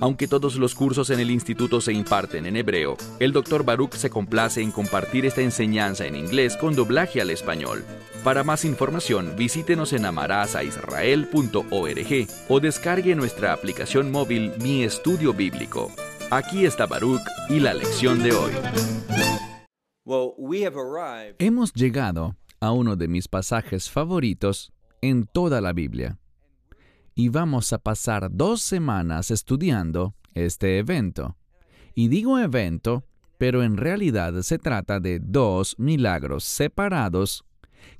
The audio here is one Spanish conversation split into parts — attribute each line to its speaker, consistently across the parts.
Speaker 1: Aunque todos los cursos en el instituto se imparten en hebreo, el Dr. Baruch se complace en compartir esta enseñanza en inglés con doblaje al español. Para más información, visítenos en amarazaisrael.org o descargue nuestra aplicación móvil Mi Estudio Bíblico. Aquí está Baruch y la lección de hoy.
Speaker 2: Hemos llegado a uno de mis pasajes favoritos en toda la Biblia y vamos a pasar dos semanas estudiando este evento. Y digo evento, pero en realidad se trata de dos milagros separados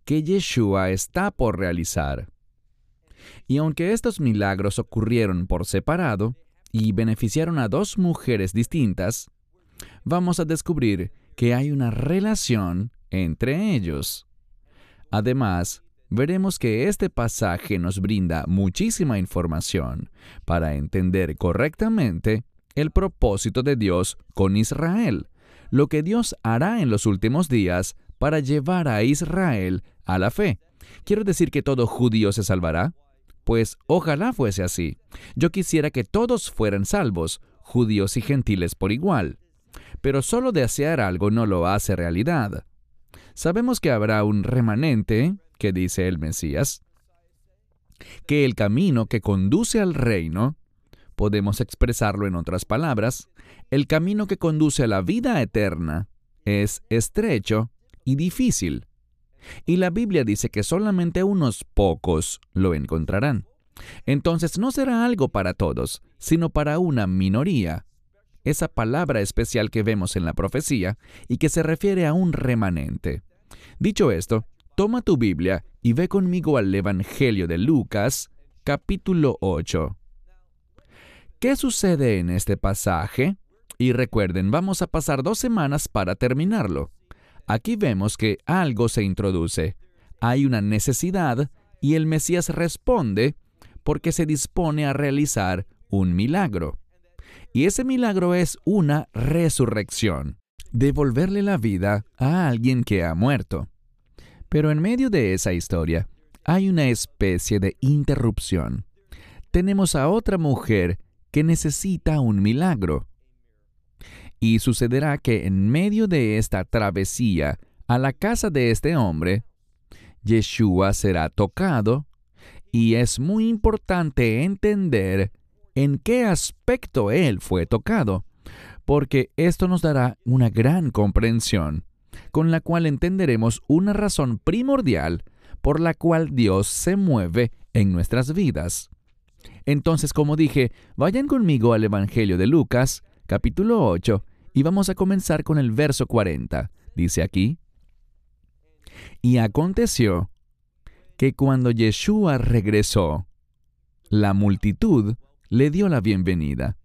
Speaker 2: que Yeshua está por realizar. Y aunque estos milagros ocurrieron por separado y beneficiaron a dos mujeres distintas, vamos a descubrir que hay una relación entre ellos. Además, veremos que este pasaje nos brinda muchísima información para entender correctamente el propósito de Dios con Israel, lo que Dios hará en los últimos días para llevar a Israel a la fe. ¿Quiero decir que todo judío se salvará? Pues ojalá fuese así. Yo quisiera que todos fueran salvos, judíos y gentiles por igual. Pero solo desear algo no lo hace realidad. Sabemos que habrá un remanente que dice el Mesías, que el camino que conduce al reino, podemos expresarlo en otras palabras, el camino que conduce a la vida eterna es estrecho y difícil. Y la Biblia dice que solamente unos pocos lo encontrarán. Entonces no será algo para todos, sino para una minoría. Esa palabra especial que vemos en la profecía y que se refiere a un remanente. Dicho esto, Toma tu Biblia y ve conmigo al Evangelio de Lucas, capítulo 8. ¿Qué sucede en este pasaje? Y recuerden, vamos a pasar dos semanas para terminarlo. Aquí vemos que algo se introduce. Hay una necesidad y el Mesías responde porque se dispone a realizar un milagro. Y ese milagro es una resurrección, devolverle la vida a alguien que ha muerto. Pero en medio de esa historia hay una especie de interrupción. Tenemos a otra mujer que necesita un milagro. Y sucederá que en medio de esta travesía a la casa de este hombre, Yeshua será tocado y es muy importante entender en qué aspecto él fue tocado, porque esto nos dará una gran comprensión con la cual entenderemos una razón primordial por la cual Dios se mueve en nuestras vidas. Entonces, como dije, vayan conmigo al Evangelio de Lucas, capítulo 8, y vamos a comenzar con el verso 40. Dice aquí, Y aconteció que cuando Yeshua regresó, la multitud le dio la bienvenida.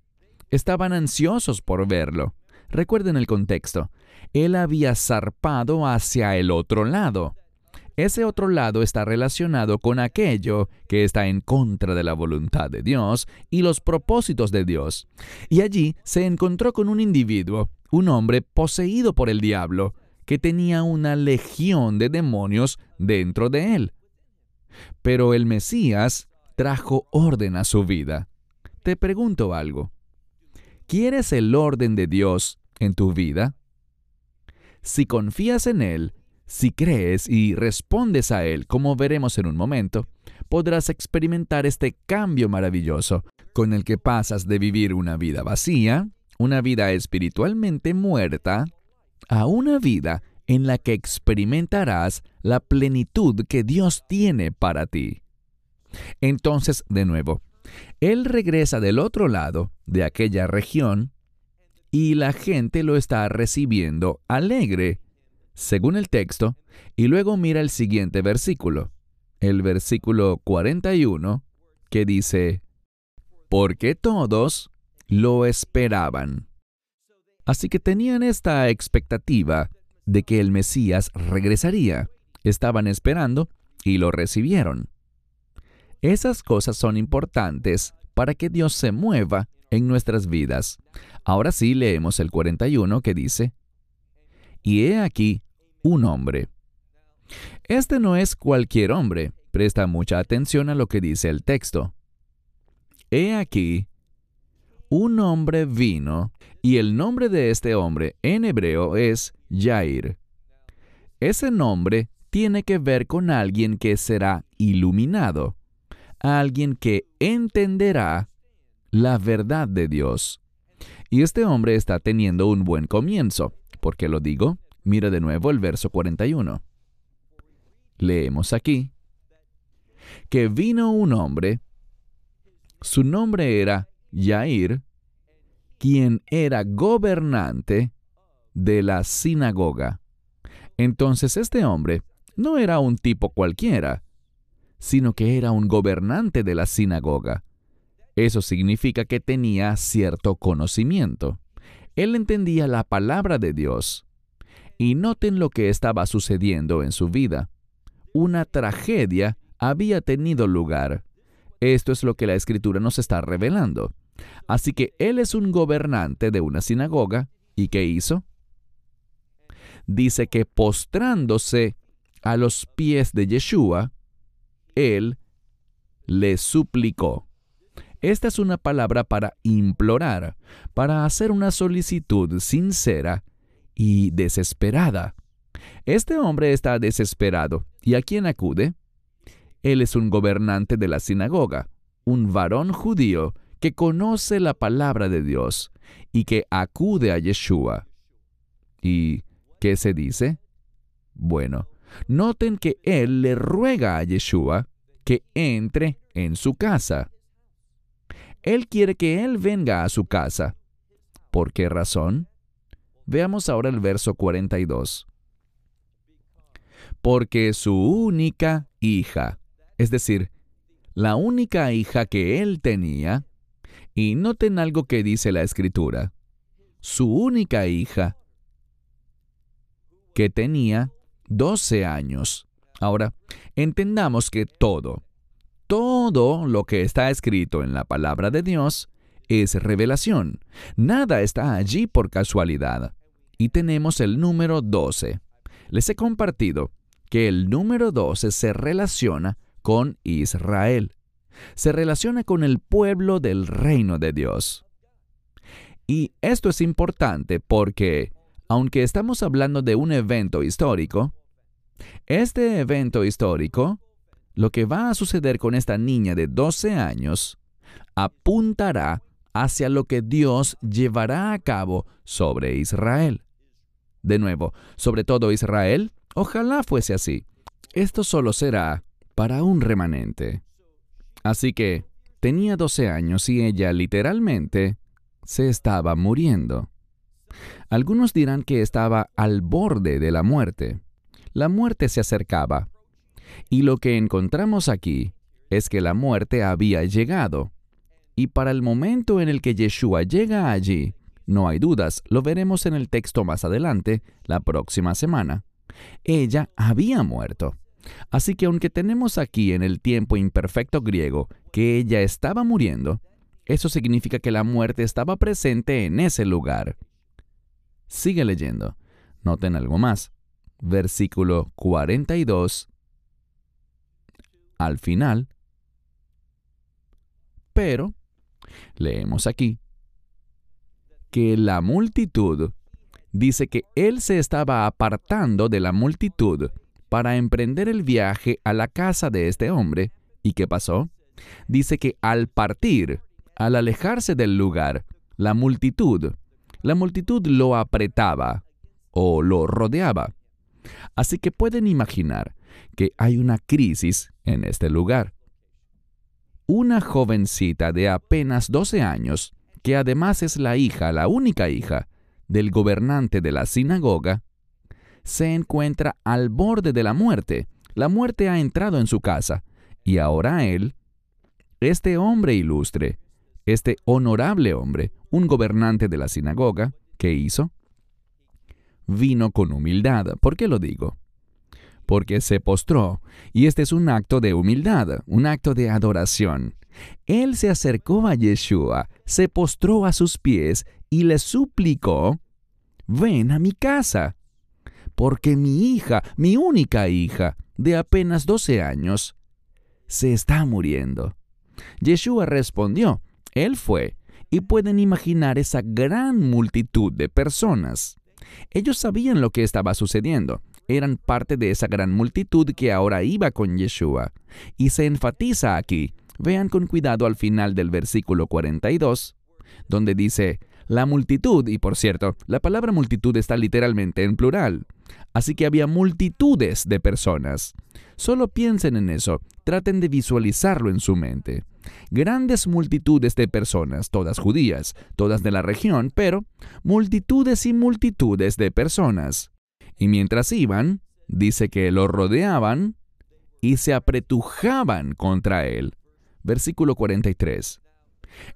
Speaker 2: Estaban ansiosos por verlo. Recuerden el contexto él había zarpado hacia el otro lado. Ese otro lado está relacionado con aquello que está en contra de la voluntad de Dios y los propósitos de Dios. Y allí se encontró con un individuo, un hombre poseído por el diablo, que tenía una legión de demonios dentro de él. Pero el Mesías trajo orden a su vida. Te pregunto algo. ¿Quieres el orden de Dios en tu vida? Si confías en Él, si crees y respondes a Él, como veremos en un momento, podrás experimentar este cambio maravilloso con el que pasas de vivir una vida vacía, una vida espiritualmente muerta, a una vida en la que experimentarás la plenitud que Dios tiene para ti. Entonces, de nuevo, Él regresa del otro lado de aquella región y la gente lo está recibiendo alegre, según el texto, y luego mira el siguiente versículo, el versículo 41, que dice, porque todos lo esperaban. Así que tenían esta expectativa de que el Mesías regresaría. Estaban esperando y lo recibieron. Esas cosas son importantes para que Dios se mueva en nuestras vidas. Ahora sí leemos el 41 que dice, Y he aquí un hombre. Este no es cualquier hombre, presta mucha atención a lo que dice el texto. He aquí, un hombre vino, y el nombre de este hombre en hebreo es Jair. Ese nombre tiene que ver con alguien que será iluminado, alguien que entenderá la verdad de Dios. Y este hombre está teniendo un buen comienzo. ¿Por qué lo digo? Mira de nuevo el verso 41. Leemos aquí que vino un hombre, su nombre era Yair, quien era gobernante de la sinagoga. Entonces este hombre no era un tipo cualquiera, sino que era un gobernante de la sinagoga. Eso significa que tenía cierto conocimiento. Él entendía la palabra de Dios. Y noten lo que estaba sucediendo en su vida. Una tragedia había tenido lugar. Esto es lo que la escritura nos está revelando. Así que él es un gobernante de una sinagoga. ¿Y qué hizo? Dice que postrándose a los pies de Yeshua, él le suplicó. Esta es una palabra para implorar, para hacer una solicitud sincera y desesperada. Este hombre está desesperado. ¿Y a quién acude? Él es un gobernante de la sinagoga, un varón judío que conoce la palabra de Dios y que acude a Yeshua. ¿Y qué se dice? Bueno, noten que él le ruega a Yeshua que entre en su casa. Él quiere que él venga a su casa. ¿Por qué razón? Veamos ahora el verso 42. Porque su única hija, es decir, la única hija que él tenía, y noten algo que dice la escritura, su única hija que tenía 12 años. Ahora, entendamos que todo, todo lo que está escrito en la palabra de Dios es revelación. Nada está allí por casualidad. Y tenemos el número 12. Les he compartido que el número 12 se relaciona con Israel. Se relaciona con el pueblo del reino de Dios. Y esto es importante porque, aunque estamos hablando de un evento histórico, este evento histórico lo que va a suceder con esta niña de 12 años apuntará hacia lo que Dios llevará a cabo sobre Israel. De nuevo, sobre todo Israel, ojalá fuese así. Esto solo será para un remanente. Así que tenía 12 años y ella literalmente se estaba muriendo. Algunos dirán que estaba al borde de la muerte. La muerte se acercaba, y lo que encontramos aquí es que la muerte había llegado. Y para el momento en el que Yeshua llega allí, no hay dudas, lo veremos en el texto más adelante, la próxima semana, ella había muerto. Así que aunque tenemos aquí en el tiempo imperfecto griego que ella estaba muriendo, eso significa que la muerte estaba presente en ese lugar. Sigue leyendo. Noten algo más. Versículo 42 al final. Pero, leemos aquí, que la multitud dice que él se estaba apartando de la multitud para emprender el viaje a la casa de este hombre. ¿Y qué pasó? Dice que al partir, al alejarse del lugar, la multitud, la multitud lo apretaba o lo rodeaba. Así que pueden imaginar que hay una crisis en este lugar. Una jovencita de apenas 12 años, que además es la hija, la única hija, del gobernante de la sinagoga, se encuentra al borde de la muerte. La muerte ha entrado en su casa, y ahora él, este hombre ilustre, este honorable hombre, un gobernante de la sinagoga, ¿qué hizo? Vino con humildad. ¿Por qué lo digo? porque se postró, y este es un acto de humildad, un acto de adoración. Él se acercó a Yeshua, se postró a sus pies y le suplicó, ven a mi casa, porque mi hija, mi única hija, de apenas 12 años, se está muriendo. Yeshua respondió, Él fue, y pueden imaginar esa gran multitud de personas. Ellos sabían lo que estaba sucediendo, eran parte de esa gran multitud que ahora iba con Yeshua. Y se enfatiza aquí, vean con cuidado al final del versículo 42, donde dice, la multitud, y por cierto, la palabra multitud está literalmente en plural. Así que había multitudes de personas. Solo piensen en eso, traten de visualizarlo en su mente. Grandes multitudes de personas, todas judías, todas de la región, pero multitudes y multitudes de personas. Y mientras iban, dice que lo rodeaban y se apretujaban contra él. Versículo 43.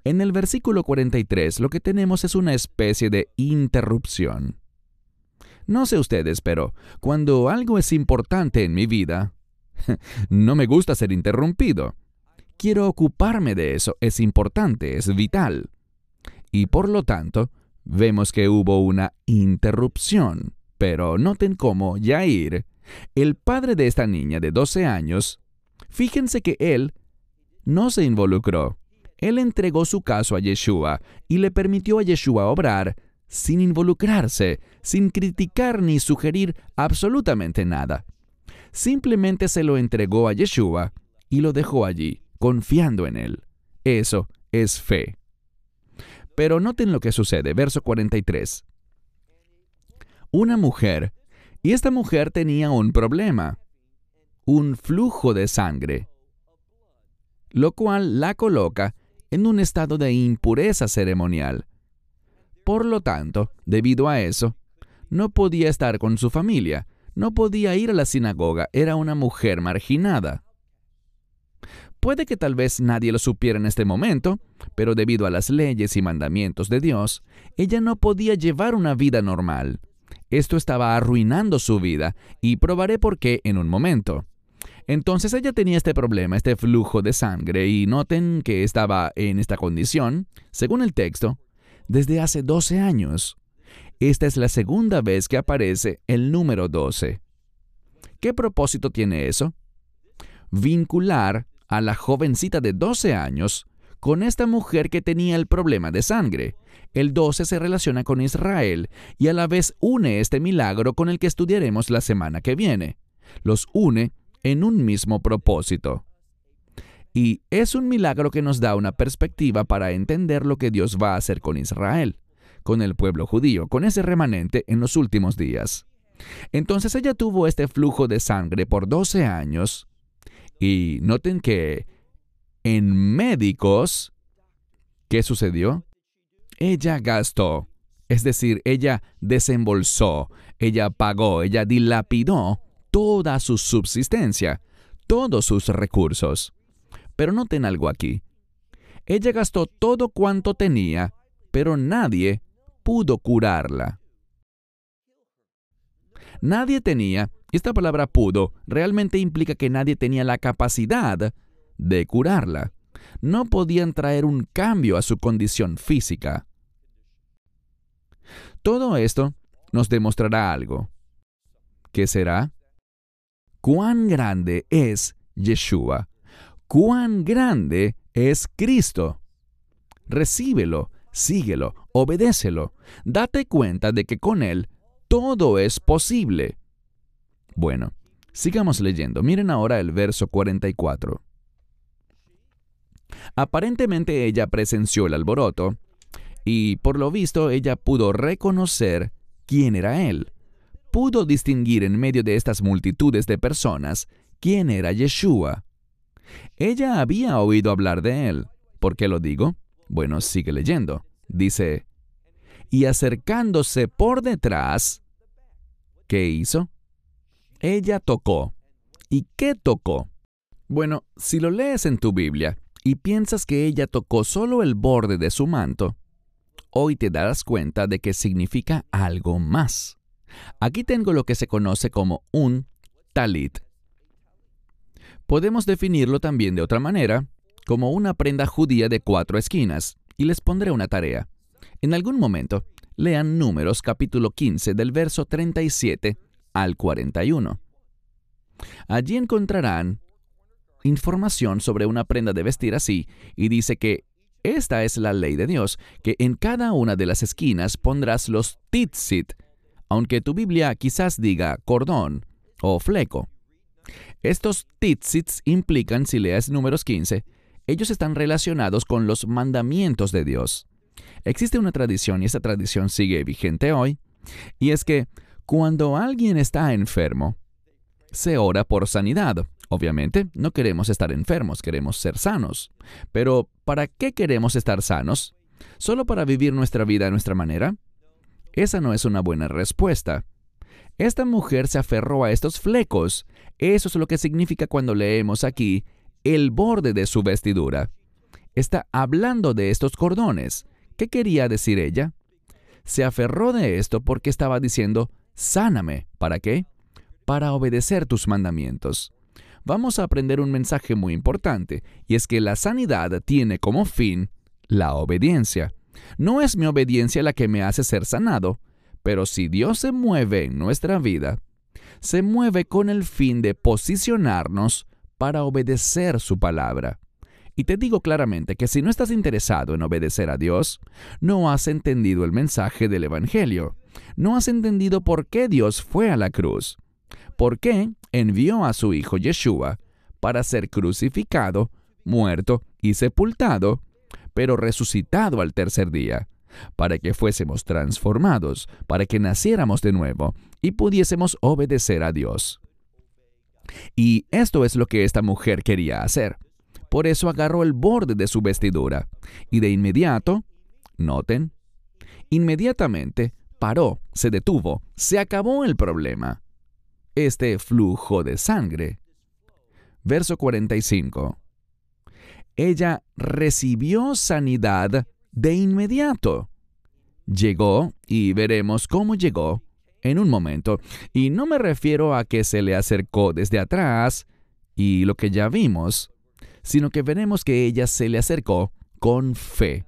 Speaker 2: En el versículo 43 lo que tenemos es una especie de interrupción. No sé ustedes, pero cuando algo es importante en mi vida, no me gusta ser interrumpido. Quiero ocuparme de eso, es importante, es vital. Y por lo tanto, vemos que hubo una interrupción. Pero noten cómo Yair, el padre de esta niña de 12 años, fíjense que él no se involucró. Él entregó su caso a Yeshua y le permitió a Yeshua obrar sin involucrarse, sin criticar ni sugerir absolutamente nada. Simplemente se lo entregó a Yeshua y lo dejó allí, confiando en él. Eso es fe. Pero noten lo que sucede, verso 43 una mujer, y esta mujer tenía un problema, un flujo de sangre, lo cual la coloca en un estado de impureza ceremonial. Por lo tanto, debido a eso, no podía estar con su familia, no podía ir a la sinagoga, era una mujer marginada. Puede que tal vez nadie lo supiera en este momento, pero debido a las leyes y mandamientos de Dios, ella no podía llevar una vida normal. Esto estaba arruinando su vida y probaré por qué en un momento. Entonces ella tenía este problema, este flujo de sangre, y noten que estaba en esta condición, según el texto, desde hace 12 años. Esta es la segunda vez que aparece el número 12. ¿Qué propósito tiene eso? Vincular a la jovencita de 12 años con esta mujer que tenía el problema de sangre. El 12 se relaciona con Israel y a la vez une este milagro con el que estudiaremos la semana que viene. Los une en un mismo propósito. Y es un milagro que nos da una perspectiva para entender lo que Dios va a hacer con Israel, con el pueblo judío, con ese remanente en los últimos días. Entonces ella tuvo este flujo de sangre por 12 años y noten que en médicos, ¿qué sucedió? Ella gastó, es decir, ella desembolsó, ella pagó, ella dilapidó toda su subsistencia, todos sus recursos. Pero noten algo aquí. Ella gastó todo cuanto tenía, pero nadie pudo curarla. Nadie tenía, esta palabra pudo realmente implica que nadie tenía la capacidad de curarla. No podían traer un cambio a su condición física. Todo esto nos demostrará algo. ¿Qué será? ¿Cuán grande es Yeshua? ¿Cuán grande es Cristo? Recíbelo, síguelo, obedécelo. Date cuenta de que con Él todo es posible. Bueno, sigamos leyendo. Miren ahora el verso 44. Aparentemente ella presenció el alboroto y por lo visto ella pudo reconocer quién era él. Pudo distinguir en medio de estas multitudes de personas quién era Yeshua. Ella había oído hablar de él. ¿Por qué lo digo? Bueno, sigue leyendo. Dice, y acercándose por detrás, ¿qué hizo? Ella tocó. ¿Y qué tocó? Bueno, si lo lees en tu Biblia, y piensas que ella tocó solo el borde de su manto, hoy te darás cuenta de que significa algo más. Aquí tengo lo que se conoce como un talit. Podemos definirlo también de otra manera, como una prenda judía de cuatro esquinas, y les pondré una tarea. En algún momento, lean Números capítulo 15 del verso 37 al 41. Allí encontrarán información sobre una prenda de vestir así, y dice que esta es la ley de Dios, que en cada una de las esquinas pondrás los titzit, aunque tu Biblia quizás diga cordón o fleco. Estos titzits implican, si lees números 15, ellos están relacionados con los mandamientos de Dios. Existe una tradición y esa tradición sigue vigente hoy, y es que cuando alguien está enfermo, se ora por sanidad. Obviamente, no queremos estar enfermos, queremos ser sanos. Pero, ¿para qué queremos estar sanos? ¿Solo para vivir nuestra vida a nuestra manera? Esa no es una buena respuesta. Esta mujer se aferró a estos flecos. Eso es lo que significa cuando leemos aquí el borde de su vestidura. Está hablando de estos cordones. ¿Qué quería decir ella? Se aferró de esto porque estaba diciendo, sáname. ¿Para qué? Para obedecer tus mandamientos. Vamos a aprender un mensaje muy importante, y es que la sanidad tiene como fin la obediencia. No es mi obediencia la que me hace ser sanado, pero si Dios se mueve en nuestra vida, se mueve con el fin de posicionarnos para obedecer su palabra. Y te digo claramente que si no estás interesado en obedecer a Dios, no has entendido el mensaje del Evangelio. No has entendido por qué Dios fue a la cruz. ¿Por qué envió a su Hijo Yeshua para ser crucificado, muerto y sepultado, pero resucitado al tercer día, para que fuésemos transformados, para que naciéramos de nuevo y pudiésemos obedecer a Dios. Y esto es lo que esta mujer quería hacer. Por eso agarró el borde de su vestidura y de inmediato, noten, inmediatamente paró, se detuvo, se acabó el problema. Este flujo de sangre. Verso 45 ella recibió sanidad de inmediato. Llegó, y veremos cómo llegó, en un momento, y no me refiero a que se le acercó desde atrás, y lo que ya vimos, sino que veremos que ella se le acercó con fe.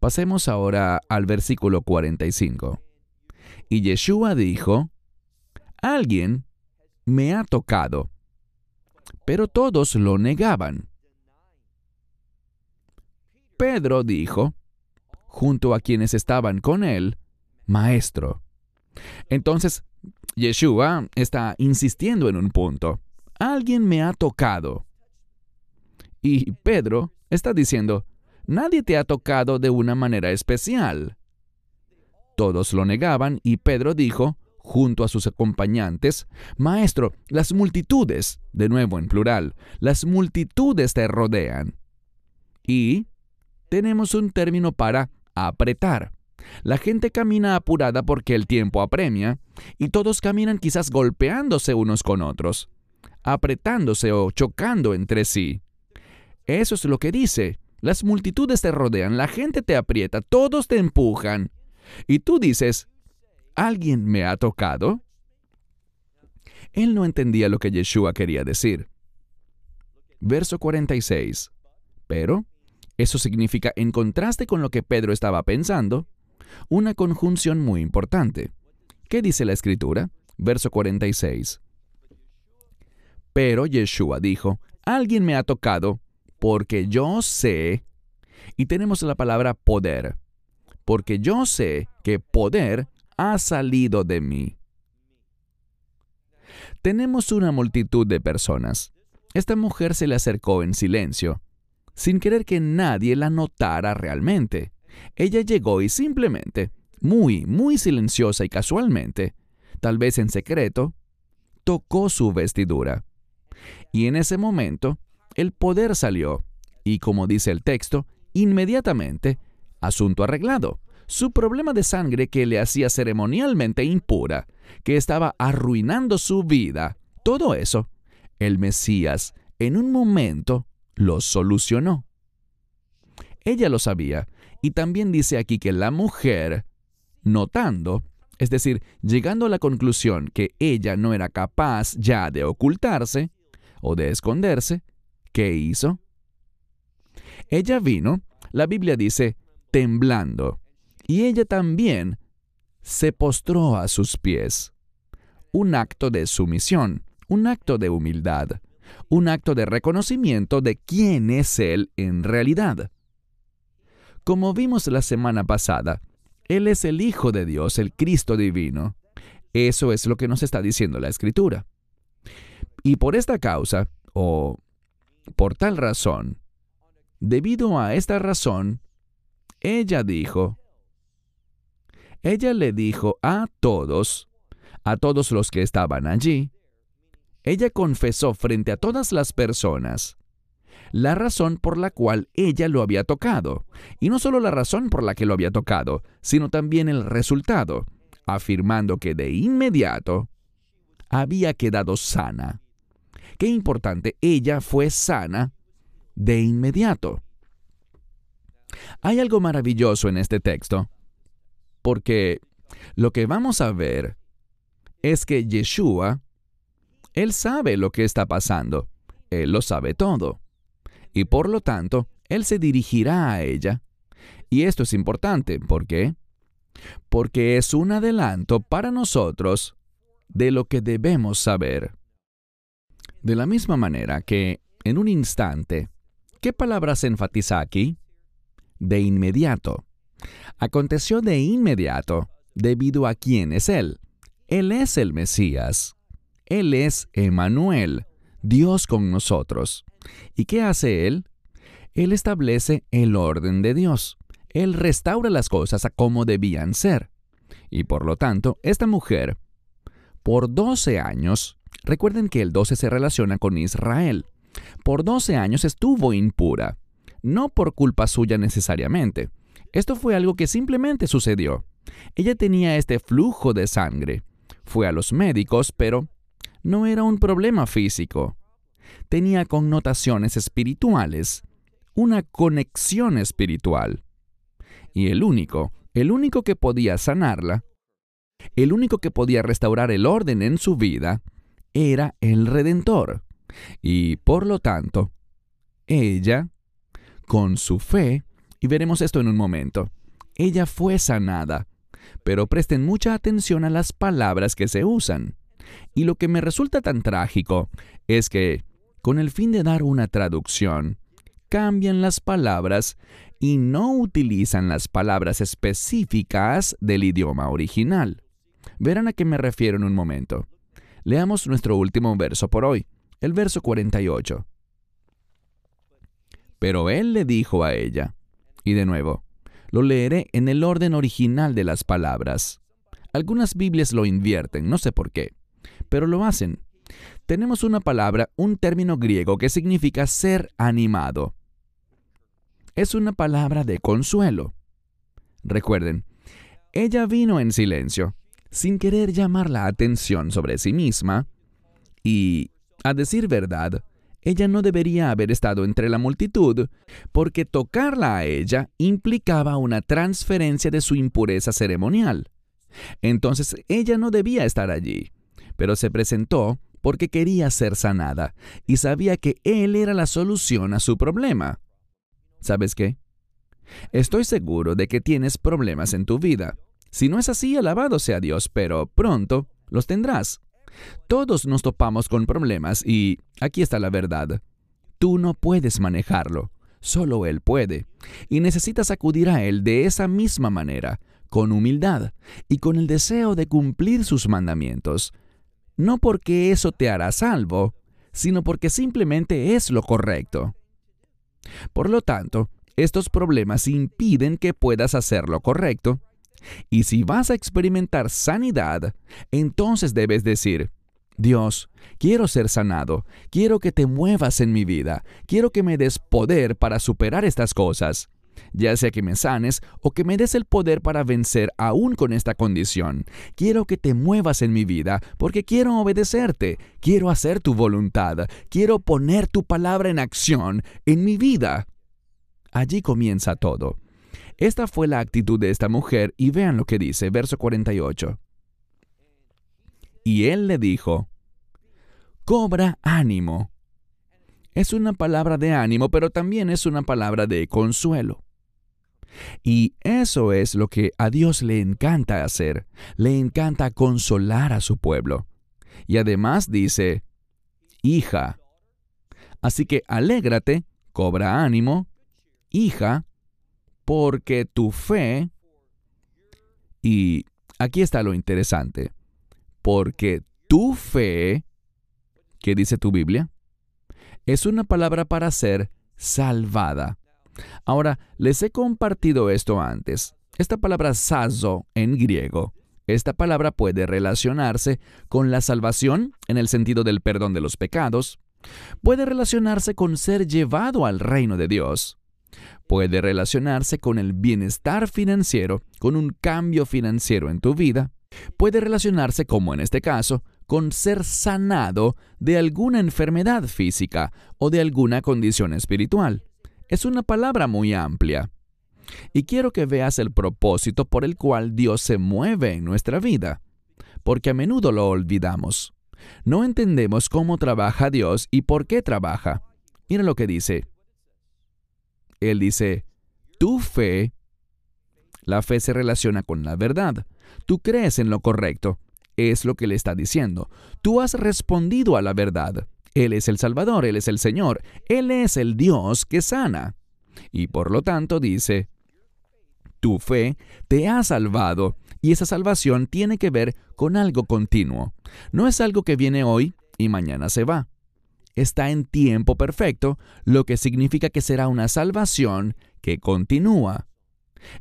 Speaker 2: Pasemos ahora al versículo 45. Y Yeshua dijo, Alguien me ha tocado. Pero todos lo negaban. Pedro dijo, junto a quienes estaban con él, Maestro. Entonces, Yeshua está insistiendo en un punto. Alguien me ha tocado. Y Pedro está diciendo, nadie te ha tocado de una manera especial. Todos lo negaban y Pedro dijo, junto a sus acompañantes, Maestro, las multitudes, de nuevo en plural, las multitudes te rodean. Y tenemos un término para apretar. La gente camina apurada porque el tiempo apremia, y todos caminan quizás golpeándose unos con otros, apretándose o chocando entre sí. Eso es lo que dice. Las multitudes te rodean, la gente te aprieta, todos te empujan. Y tú dices, ¿alguien me ha tocado? Él no entendía lo que Yeshua quería decir. Verso 46. Pero eso significa, en contraste con lo que Pedro estaba pensando, una conjunción muy importante. ¿Qué dice la escritura? Verso 46. Pero Yeshua dijo, alguien me ha tocado porque yo sé, y tenemos la palabra poder, porque yo sé que poder ha salido de mí. Tenemos una multitud de personas. Esta mujer se le acercó en silencio, sin querer que nadie la notara realmente. Ella llegó y simplemente, muy, muy silenciosa y casualmente, tal vez en secreto, tocó su vestidura. Y en ese momento, el poder salió, y como dice el texto, inmediatamente, asunto arreglado. Su problema de sangre que le hacía ceremonialmente impura, que estaba arruinando su vida, todo eso, el Mesías, en un momento, lo solucionó. Ella lo sabía, y también dice aquí que la mujer, notando, es decir, llegando a la conclusión que ella no era capaz ya de ocultarse o de esconderse, ¿qué hizo? Ella vino, la Biblia dice, temblando, y ella también se postró a sus pies. Un acto de sumisión, un acto de humildad, un acto de reconocimiento de quién es Él en realidad. Como vimos la semana pasada, Él es el Hijo de Dios, el Cristo divino. Eso es lo que nos está diciendo la Escritura. Y por esta causa, o por tal razón, debido a esta razón, ella dijo, ella le dijo a todos, a todos los que estaban allí, ella confesó frente a todas las personas la razón por la cual ella lo había tocado. Y no solo la razón por la que lo había tocado, sino también el resultado, afirmando que de inmediato había quedado sana. Qué importante, ella fue sana de inmediato. Hay algo maravilloso en este texto, porque lo que vamos a ver es que Yeshua, él sabe lo que está pasando, él lo sabe todo, y por lo tanto, él se dirigirá a ella. Y esto es importante, ¿por qué? Porque es un adelanto para nosotros de lo que debemos saber. De la misma manera que, en un instante, ¿qué palabra se enfatiza aquí? De inmediato. Aconteció de inmediato, debido a quién es Él. Él es el Mesías. Él es Emanuel, Dios con nosotros. ¿Y qué hace Él? Él establece el orden de Dios. Él restaura las cosas a como debían ser. Y por lo tanto, esta mujer, por 12 años, recuerden que el 12 se relaciona con Israel, por 12 años estuvo impura, no por culpa suya necesariamente. Esto fue algo que simplemente sucedió. Ella tenía este flujo de sangre. Fue a los médicos, pero no era un problema físico. Tenía connotaciones espirituales, una conexión espiritual. Y el único, el único que podía sanarla, el único que podía restaurar el orden en su vida, era el Redentor. Y por lo tanto, ella, con su fe, y veremos esto en un momento, ella fue sanada. Pero presten mucha atención a las palabras que se usan. Y lo que me resulta tan trágico es que, con el fin de dar una traducción, cambian las palabras y no utilizan las palabras específicas del idioma original. Verán a qué me refiero en un momento. Leamos nuestro último verso por hoy, el verso 48. Pero él le dijo a ella, y de nuevo, lo leeré en el orden original de las palabras. Algunas Biblias lo invierten, no sé por qué, pero lo hacen. Tenemos una palabra, un término griego que significa ser animado. Es una palabra de consuelo. Recuerden, ella vino en silencio, sin querer llamar la atención sobre sí misma, y, a decir verdad, ella no debería haber estado entre la multitud, porque tocarla a ella implicaba una transferencia de su impureza ceremonial. Entonces ella no debía estar allí, pero se presentó porque quería ser sanada y sabía que Él era la solución a su problema. ¿Sabes qué? Estoy seguro de que tienes problemas en tu vida. Si no es así, alabado sea Dios, pero pronto los tendrás. Todos nos topamos con problemas y aquí está la verdad. Tú no puedes manejarlo, solo Él puede. Y necesitas acudir a Él de esa misma manera, con humildad y con el deseo de cumplir sus mandamientos. No porque eso te hará salvo, sino porque simplemente es lo correcto. Por lo tanto, estos problemas impiden que puedas hacer lo correcto y si vas a experimentar sanidad, entonces debes decir, Dios, quiero ser sanado, quiero que te muevas en mi vida, quiero que me des poder para superar estas cosas, ya sea que me sanes o que me des el poder para vencer aún con esta condición. Quiero que te muevas en mi vida porque quiero obedecerte, quiero hacer tu voluntad, quiero poner tu palabra en acción en mi vida. Allí comienza todo. Esta fue la actitud de esta mujer y vean lo que dice, verso 48. y él le dijo, cobra ánimo. Es una palabra de ánimo, pero también es una palabra de consuelo. Y eso es lo que a Dios le encanta hacer. Le encanta consolar a su pueblo. Y además dice, hija. Así que alégrate, cobra ánimo, hija, porque tu fe... Y aquí está lo interesante. Porque tu fe, ¿qué dice tu Biblia? Es una palabra para ser salvada. Ahora, les he compartido esto antes. Esta palabra sazo en griego, esta palabra puede relacionarse con la salvación en el sentido del perdón de los pecados, puede relacionarse con ser llevado al reino de Dios, puede relacionarse con el bienestar financiero, con un cambio financiero en tu vida, puede relacionarse, como en este caso, con ser sanado de alguna enfermedad física o de alguna condición espiritual es una palabra muy amplia. Y quiero que veas el propósito por el cual Dios se mueve en nuestra vida, porque a menudo lo olvidamos. No entendemos cómo trabaja Dios y por qué trabaja. Mira lo que dice. Él dice, tu fe, la fe se relaciona con la verdad. Tú crees en lo correcto. Es lo que le está diciendo. Tú has respondido a la verdad. Él es el Salvador, Él es el Señor, Él es el Dios que sana. Y por lo tanto dice, tu fe te ha salvado y esa salvación tiene que ver con algo continuo. No es algo que viene hoy y mañana se va. Está en tiempo perfecto, lo que significa que será una salvación que continúa.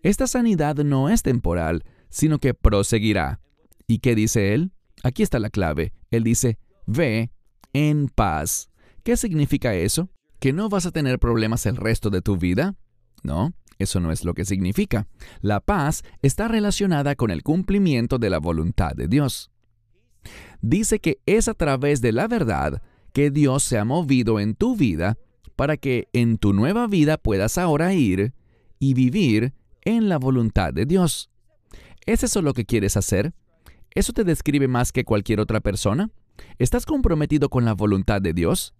Speaker 2: Esta sanidad no es temporal, sino que proseguirá. ¿Y qué dice él? Aquí está la clave. Él dice, ve en paz. ¿Qué significa eso? ¿Que no vas a tener problemas el resto de tu vida? No, eso no es lo que significa. La paz está relacionada con el cumplimiento de la voluntad de Dios. Dice que es a través de la verdad que Dios se ha movido en tu vida para que en tu nueva vida puedas ahora ir y vivir en la voluntad de Dios. ¿Es eso lo que quieres hacer? ¿Eso te describe más que cualquier otra persona? ¿Estás comprometido con la voluntad de Dios?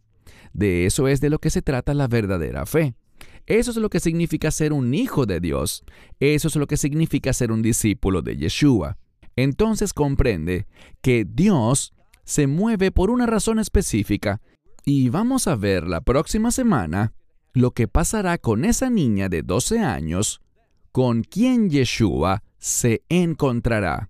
Speaker 2: De eso es de lo que se trata la verdadera fe. Eso es lo que significa ser un hijo de Dios. Eso es lo que significa ser un discípulo de Yeshua. Entonces comprende que Dios se mueve por una razón específica y vamos a ver la próxima semana lo que pasará con esa niña de 12 años con quien Yeshua se encontrará.